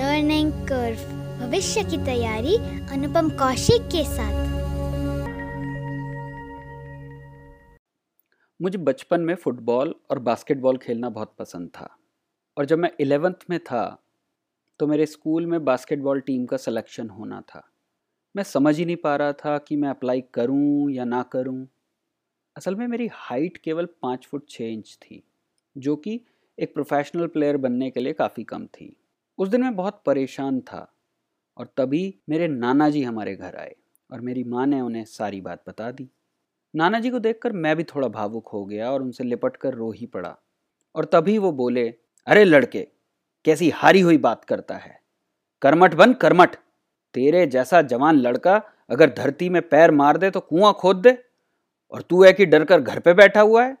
Learning curve भविष्य की तैयारी, अनुपम कौशिक के साथ। मुझे बचपन में फुटबॉल और बास्केटबॉल खेलना बहुत पसंद था। और जब मैं इलेवेंथ में था तो मेरे स्कूल में बास्केटबॉल टीम का सिलेक्शन होना था। मैं समझ ही नहीं पा रहा था कि मैं अप्लाई करूँ या ना करूँ। असल में मेरी हाइट केवल पाँच फुट छः इंच थी, जो कि एक प्रोफेशनल प्लेयर बनने के लिए काफ़ी कम थी। उस दिन मैं बहुत परेशान था और तभी मेरे नाना जी हमारे घर आए और मेरी माँ ने उन्हें सारी बात बता दी। नाना जी को देखकर मैं भी थोड़ा भावुक हो गया और उनसे लिपट कर रो ही पड़ा और तभी वो बोले, अरे लड़के, कैसी हारी हुई बात करता है? कर्मठ बन, कर्मठ। तेरे जैसा जवान लड़का अगर धरती में पैर मार दे तो कुआँ खोद दे और तू है कि डर कर घर पे बैठा हुआ है?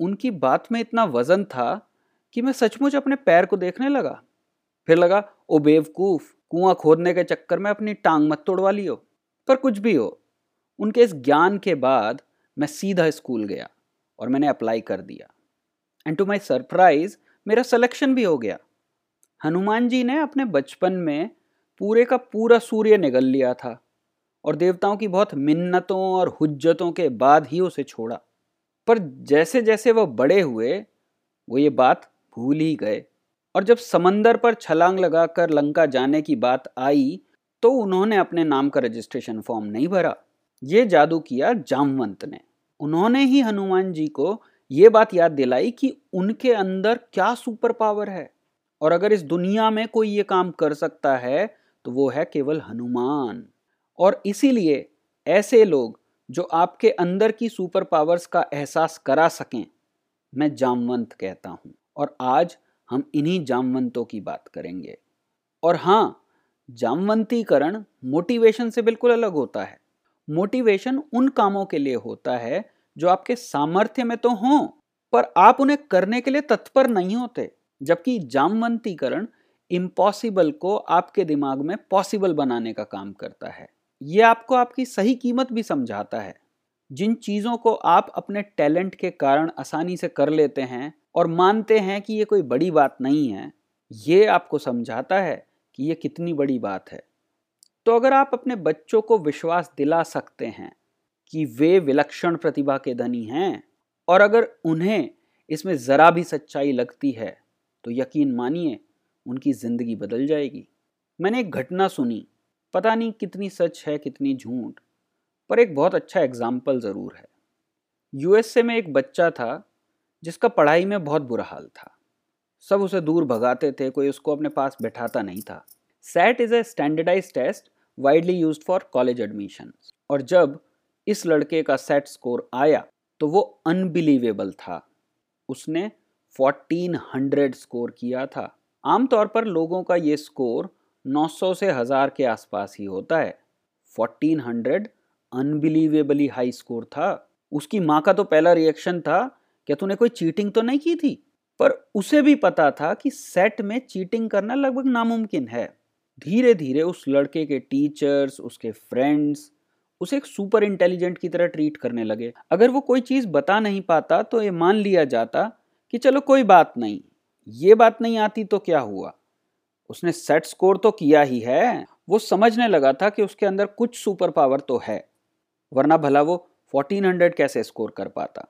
उनकी बात में इतना वज़न था कि मैं सचमुच अपने पैर को देखने लगा। फिर लगा, ओ बेवकूफ़, कुआँ खोदने के चक्कर में अपनी टांग मत तोड़वा लियो। पर कुछ भी हो, उनके इस ज्ञान के बाद मैं सीधा स्कूल गया और मैंने अप्लाई कर दिया। एंड टू माई सरप्राइज़ मेरा सिलेक्शन भी हो गया। हनुमान जी ने अपने बचपन में पूरे का पूरा सूर्य निगल लिया था और देवताओं की बहुत मिन्नतों और हुज्जतों के बाद ही उसे छोड़ा। पर जैसे जैसे वह बड़े हुए, वो ये बात भूल ही गए। और जब समंदर पर छलांग लगाकर लंका जाने की बात आई तो उन्होंने अपने नाम का रजिस्ट्रेशन फॉर्म नहीं भरा। ये जादू किया जामवंत ने। उन्होंने ही हनुमान जी को ये बात याद दिलाई कि उनके अंदर क्या सुपर पावर है। और अगर इस दुनिया में कोई ये काम कर सकता है तो वो है केवल हनुमान। और इसीलिए ऐसे लोग जो आपके अंदर की सुपर पावर्स का एहसास करा सकें, मैं जामवंत कहता हूँ। और आज हम इन्हीं जामवंतों की बात करेंगे। और हाँ जामवंतीकरण मोटिवेशन से बिल्कुल अलग होता है। मोटिवेशन उन कामों के लिए होता है जो आपके सामर्थ्य में तो हों, पर आप उन्हें करने के लिए तत्पर नहीं होते। जबकि जामवंतीकरण इम्पॉसिबल को आपके दिमाग में पॉसिबल बनाने का काम करता है। ये आपको आपकी सही कीमत भी समझाता है। जिन चीज़ों को आप अपने टैलेंट के कारण आसानी से कर लेते हैं और मानते हैं कि ये कोई बड़ी बात नहीं है, ये आपको समझाता है कि ये कितनी बड़ी बात है। तो अगर आप अपने बच्चों को विश्वास दिला सकते हैं कि वे विलक्षण प्रतिभा के धनी हैं, और अगर उन्हें इसमें ज़रा भी सच्चाई लगती है तो यकीन मानिए उनकी ज़िंदगी बदल जाएगी। मैंने एक घटना सुनी, पता नहीं कितनी सच है, कितनी झूठ, पर एक बहुत अच्छा एग्ज़ाम्पल ज़रूर है। यूएसए में एक बच्चा था जिसका पढ़ाई में बहुत बुरा हाल था। सब उसे दूर भगाते थे, कोई उसको अपने पास बैठाता नहीं था। SAT is a standardise test widely use for college admission और जब इस लड़के का सेट स्कोर आया तो वो अनबिलीवेबल था। उसने 1400 स्कोर किया था। आमतौर पर लोगों का ये स्कोर 900 से हज़ार के आसपास ही होता है। 1400 अनबिलीवेबली हाई स्कोर था। उसकी माँ का तो पहला रिएक्शन था क्या तूने कोई चीटिंग तो नहीं की थी? पर उसे भी पता था कि सेट में चीटिंग करना लगभग नामुमकिन है। धीरे धीरे उस लड़के के टीचर्स उसके फ्रेंड्स उसे एक सुपर इंटेलिजेंट की तरह ट्रीट करने लगे। अगर वो कोई चीज़ बता नहीं पाता तो ये मान लिया जाता कि चलो कोई बात नहीं, ये बात नहीं आती तो क्या हुआ? उसने सेट स्कोर तो किया ही है। वो समझने लगा था कि उसके अंदर कुछ सुपर पावर तो है, वरना भला वो 1400 कैसे स्कोर कर पाता।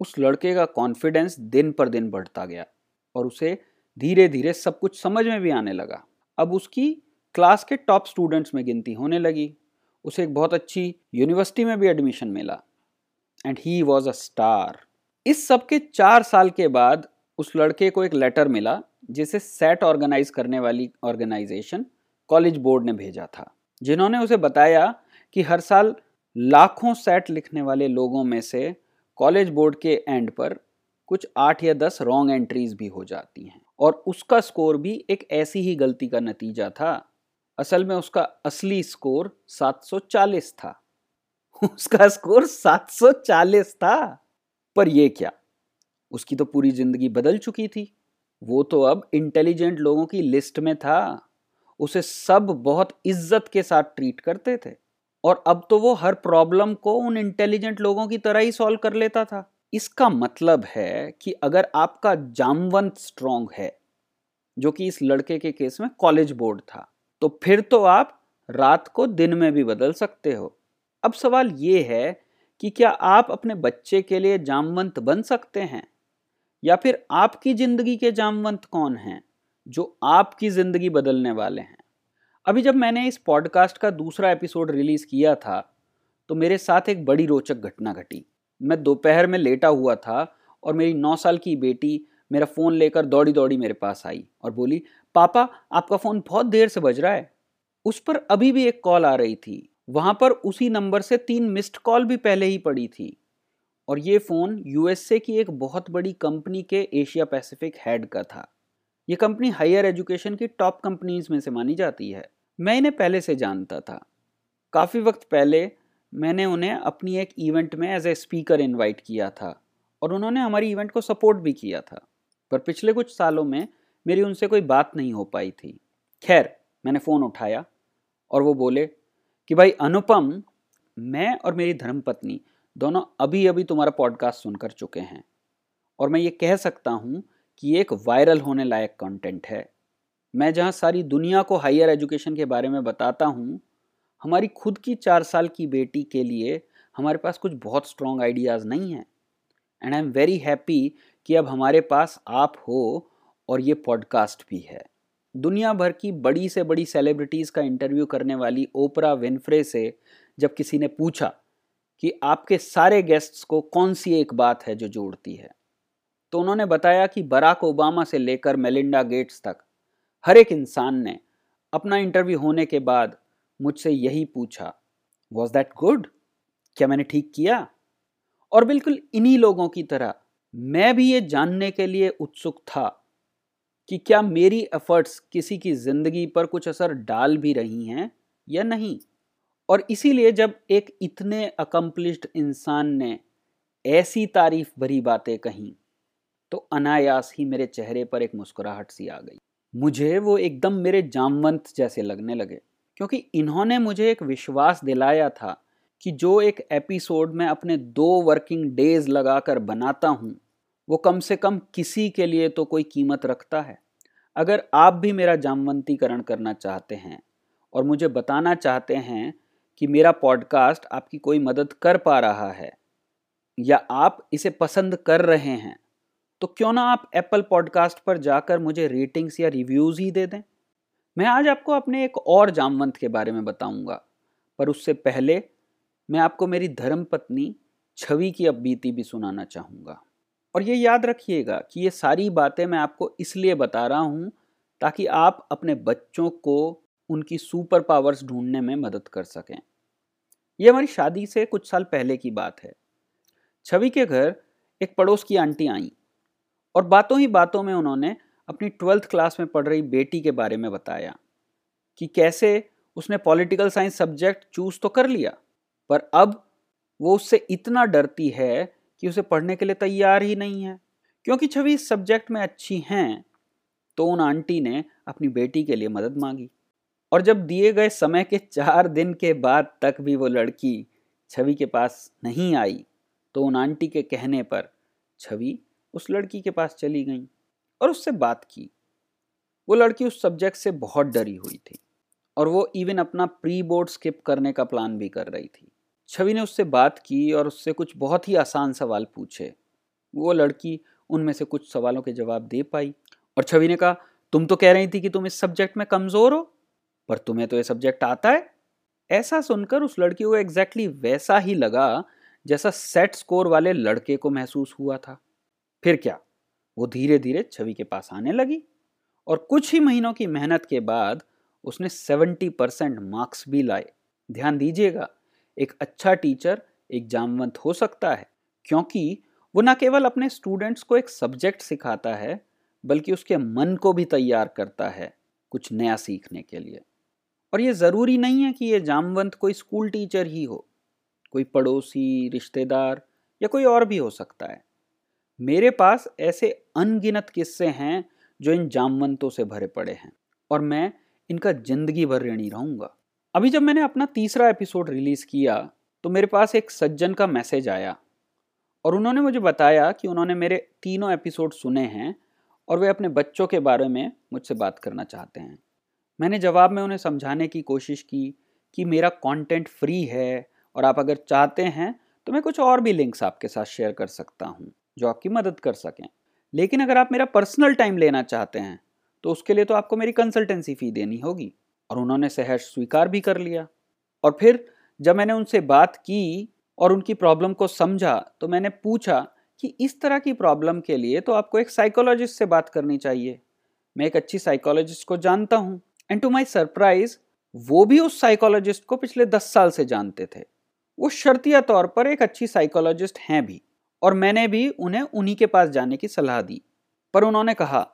उस लड़के का कॉन्फिडेंस दिन पर दिन बढ़ता गया और उसे धीरे धीरे सब कुछ समझ में भी आने लगा। अब उसकी क्लास के टॉप स्टूडेंट्स में गिनती होने लगी। उसे एक बहुत अच्छी यूनिवर्सिटी में भी एडमिशन मिला। And he was a star इस सब के चार साल के बाद उस लड़के को एक लेटर मिला, जिसे सेट ऑर्गेनाइज करने वाली ऑर्गेनाइजेशन कॉलेज बोर्ड ने भेजा था, जिन्होंने उसे बताया कि हर साल लाखों सेट लिखने वाले लोगों में से कॉलेज बोर्ड के एंड पर कुछ आठ या दस रॉन्ग एंट्रीज भी हो जाती हैं। और उसका स्कोर भी एक ऐसी ही गलती का नतीजा था। असल में उसका असली स्कोर 740 था। उसका स्कोर 740 था। पर ये क्या? उसकी तो पूरी ज़िंदगी बदल चुकी थी। वो तो अब इंटेलिजेंट लोगों की लिस्ट में था। उसे सब बहुत इज़्ज़त के साथ ट्रीट करते थे। और अब तो वो हर प्रॉब्लम को उन इंटेलिजेंट लोगों की तरह ही सॉल्व कर लेता था। इसका मतलब है कि अगर आपका जामवंत स्ट्रोंग है, जो कि इस लड़के के केस में कॉलेज बोर्ड था तो फिर तो आप रात को दिन में भी बदल सकते हो। अब सवाल ये है कि क्या आप अपने बच्चे के लिए जामवंत बन सकते हैं? या फिर आपकी ज़िंदगी के जामवंत कौन हैं, जो आपकी ज़िंदगी बदलने वाले हैं? अभी जब मैंने इस पॉडकास्ट का दूसरा एपिसोड रिलीज़ किया था तो मेरे साथ एक बड़ी रोचक घटना घटी। मैं दोपहर में लेटा हुआ था और मेरी नौ साल की बेटी मेरा फ़ोन लेकर दौड़ी दौड़ी मेरे पास आई और बोली, पापा, आपका फ़ोन बहुत देर से बज रहा है। उस पर अभी भी एक कॉल आ रही थी। वहाँ पर उसी नंबर से तीन मिस्ड कॉल भी पहले ही पड़ी थी। और ये फ़ोन यूएसए की एक बहुत बड़ी कंपनी के एशिया पैसिफिक हेड का था। ये कंपनी हायर एजुकेशन की टॉप कंपनीज़ में से मानी जाती है। मैं इन्हें पहले से जानता था। काफ़ी वक्त पहले मैंने उन्हें अपनी एक इवेंट में एज ए स्पीकर इनवाइट किया था और उन्होंने हमारी इवेंट को सपोर्ट भी किया था। पर पिछले कुछ सालों में मेरी उनसे कोई बात नहीं हो पाई थी। खैर, मैंने फ़ोन उठाया और वो बोले कि, भाई अनुपम, मैं और मेरी धर्मपत्नी दोनों अभी अभी तुम्हारा पॉडकास्ट सुनकर चुके हैं और मैं ये कह सकता हूँ कि एक वायरल होने लायक कंटेंट है। मैं जहाँ सारी दुनिया को हायर एजुकेशन के बारे में बताता हूँ, हमारी खुद की चार साल की बेटी के लिए हमारे पास कुछ बहुत स्ट्रॉन्ग आइडियाज़ नहीं हैं। And I am very happy कि अब हमारे पास आप हो और ये पॉडकास्ट भी है। दुनिया भर की बड़ी से बड़ी सेलिब्रिटीज़ का इंटरव्यू करने वाली ओपरा विनफ्रे से जब किसी ने पूछा कि आपके सारे गेस्ट्स को कौन सी एक बात है जो जोड़ती है तो उन्होंने बताया कि बराक ओबामा से लेकर मेलिंडा गेट्स तक हर एक इंसान ने अपना इंटरव्यू होने के बाद मुझसे यही पूछा वॉज़ दैट गुड क्या मैंने ठीक किया? और बिल्कुल इन्हीं लोगों की तरह, मैं भी ये जानने के लिए उत्सुक था कि क्या मेरी एफर्ट्स किसी की ज़िंदगी पर कुछ असर डाल भी रही हैं या नहीं? और इसीलिए जब एक इतने अकम्पलिश्ड इंसान ने ऐसी तारीफ़ भरी बातें कहीं तो अनायास ही मेरे चेहरे पर एक मुस्कुराहट सी आ गई। मुझे वो एकदम मेरे जामवंत जैसे लगने लगे, क्योंकि इन्होंने मुझे एक विश्वास दिलाया था कि जो एक एपिसोड में अपने दो वर्किंग डेज़ लगाकर बनाता हूँ, वो कम से कम किसी के लिए तो कोई कीमत रखता है। अगर आप भी मेरा जामवंतीकरण करना चाहते हैं और मुझे बताना चाहते हैं कि मेरा पॉडकास्ट आपकी कोई मदद कर पा रहा है, या आप इसे पसंद कर रहे हैं तो क्यों ना आप एप्पल पॉडकास्ट पर जाकर मुझे रेटिंग्स या रिव्यूज़ ही दे दें? मैं आज आपको अपने एक और जामवंत के बारे में बताऊँगा, पर उससे पहले मैं आपको मेरी धर्म पत्नी छवि की अब बीती भी सुनाना चाहूँगा। और ये याद रखिएगा कि ये सारी बातें मैं आपको इसलिए बता रहा हूँ ताकि आप अपने बच्चों को उनकी सुपर पावर्स ढूँढने में मदद कर सकें। ये हमारी शादी से कुछ साल पहले की बात है। छवि के घर एक पड़ोस की आंटी आई। और बातों ही बातों में उन्होंने अपनी ट्वेल्थ क्लास में पढ़ रही बेटी के बारे में बताया कि कैसे उसने पॉलिटिकल साइंस सब्जेक्ट चूज़ तो कर लिया, पर अब वो उससे इतना डरती है कि उसे पढ़ने के लिए तैयार ही नहीं है। क्योंकि छवि इस सब्जेक्ट में अच्छी हैं तो उन आंटी ने अपनी बेटी के लिए मदद मांगी। और जब दिए गए समय के चार दिन के बाद तक भी वो लड़की छवि के पास नहीं आई तो उन आंटी के कहने पर छवि उस लड़की के पास चली गई और उससे बात की। वो लड़की उस सब्जेक्ट से बहुत डरी हुई थी और वो इवन अपना प्री बोर्ड स्किप करने का प्लान भी कर रही थी। छवि ने उससे बात की और उससे कुछ बहुत ही आसान सवाल पूछे। वो लड़की उनमें से कुछ सवालों के जवाब दे पाई और छवि ने कहा, तुम तो कह रही थी कि तुम इस सब्जेक्ट में कमज़ोर हो, पर तुम्हें तो ये सब्जेक्ट आता है। ऐसा सुनकर उस लड़की को एग्जैक्टली वैसा ही लगा जैसा सेट स्कोर वाले लड़के को महसूस हुआ था। फिर क्या? वो धीरे धीरे छवि के पास आने लगी और कुछ ही महीनों की मेहनत के बाद उसने सेवेंटी परसेंट मार्क्स भी लाए। ध्यान दीजिएगा, एक अच्छा टीचर एक जामवंत हो सकता है, क्योंकि वो न केवल अपने स्टूडेंट्स को एक सब्जेक्ट सिखाता है, बल्कि उसके मन को भी तैयार करता है कुछ नया सीखने के लिए। और ये ज़रूरी नहीं है कि ये जामवंत कोई स्कूल टीचर ही हो, कोई पड़ोसी, रिश्तेदार या कोई और भी हो सकता है। मेरे पास ऐसे अनगिनत किस्से हैं जो इन जामवंतों से भरे पड़े हैं और मैं इनका ज़िंदगी भर ऋणी रहूँगा। अभी जब मैंने अपना तीसरा एपिसोड रिलीज़ किया तो मेरे पास एक सज्जन का मैसेज आया और उन्होंने मुझे बताया कि उन्होंने मेरे तीनों एपिसोड सुने हैं और वे अपने बच्चों के बारे में मुझसे बात करना चाहते हैं। मैंने जवाब में उन्हें समझाने की कोशिश की कि मेरा कंटेंट फ्री है और आप अगर चाहते हैं तो मैं कुछ और भी लिंक्स आपके साथ शेयर कर सकता हूँ। जो आपकी मदद कर सकें। लेकिन अगर आप मेरा पर्सनल टाइम लेना चाहते हैं तो उसके लिए तो आपको मेरी कंसल्टेंसी फ़ी देनी होगी। और उन्होंने सहर्ष स्वीकार भी कर लिया। और फिर जब मैंने उनसे बात की और उनकी प्रॉब्लम को समझा तो मैंने पूछा कि इस तरह की प्रॉब्लम के लिए तो आपको एक साइकोलॉजिस्ट से बात करनी चाहिए। मैं एक अच्छी साइकोलॉजिस्ट को जानता हूँ। एंड टू माई सरप्राइज़, वो भी उस साइकोलॉजिस्ट को पिछले दस साल से जानते थे। वो शर्तिया तौर पर एक अच्छी साइकोलॉजिस्ट हैं भी। और मैंने भी उन्हें उन्हीं के पास जाने की सलाह दी। पर उन्होंने कहा,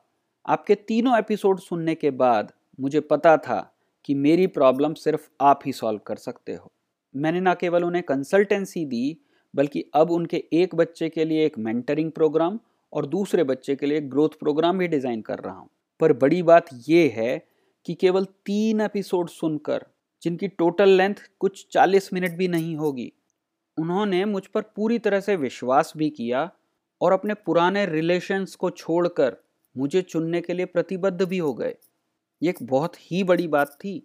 आपके तीनों एपिसोड सुनने के बाद मुझे पता था कि मेरी प्रॉब्लम सिर्फ़ आप ही सॉल्व कर सकते हो। मैंने ना केवल उन्हें कंसल्टेंसी दी, बल्कि अब उनके एक बच्चे के लिए एक मेंटरिंग प्रोग्राम और दूसरे बच्चे के लिए ग्रोथ प्रोग्राम भी डिज़ाइन कर रहा हूँ। पर बड़ी बात यह है कि केवल तीन एपिसोड सुनकर, जिनकी टोटल लेंथ कुछ 40 मिनट भी नहीं होगी उन्होंने मुझ पर पूरी तरह से विश्वास भी किया और अपने पुराने रिलेशंस को छोड़कर मुझे चुनने के लिए प्रतिबद्ध भी हो गए। ये एक बहुत ही बड़ी बात थी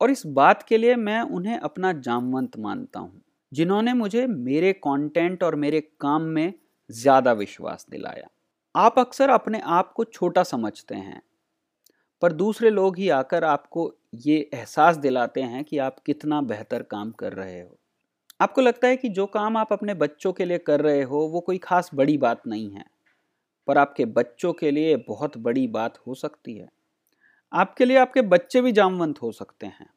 और इस बात के लिए मैं उन्हें अपना जामवंत मानता हूँ, जिन्होंने मुझे मेरे कंटेंट और मेरे काम में ज़्यादा विश्वास दिलाया। आप अक्सर अपने आप को छोटा समझते हैं, पर दूसरे लोग ही आकर आपको ये एहसास दिलाते हैं कि आप कितना बेहतर काम कर रहे हो। आपको लगता है कि जो काम आप अपने बच्चों के लिए कर रहे हो, वो कोई खास बड़ी बात नहीं है, पर आपके बच्चों के लिए बहुत बड़ी बात हो सकती है। आपके लिए आपके बच्चे भी जामवंत हो सकते हैं।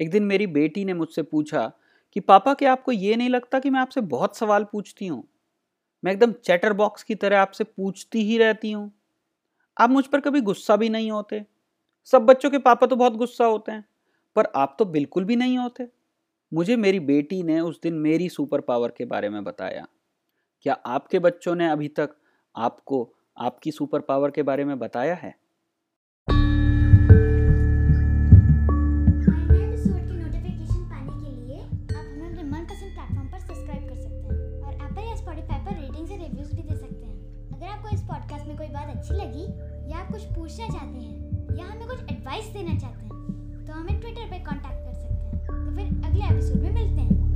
एक दिन मेरी बेटी ने मुझसे पूछा कि, पापा, क्या आपको ये नहीं लगता कि मैं आपसे बहुत सवाल पूछती हूँ? मैं एकदम चैटर बॉक्स की तरह आपसे पूछती ही रहती हूँ। आप मुझ पर कभी गुस्सा भी नहीं होते। सब बच्चों के पापा तो बहुत गुस्सा होते हैं, पर आप तो बिल्कुल भी नहीं होते। मुझे मेरी बेटी ने उस दिन मेरी सुपर पावर के बारे में बताया। क्या आपके बच्चों ने अभी तक आपको आपकी सुपर पावर के बारे में बताया है? अच्छी लगी या आप कुछ पूछना चाहते हैं या हमें कुछ एडवाइस देना चाहते हैं अगले एपिसोड में मिलते हैं।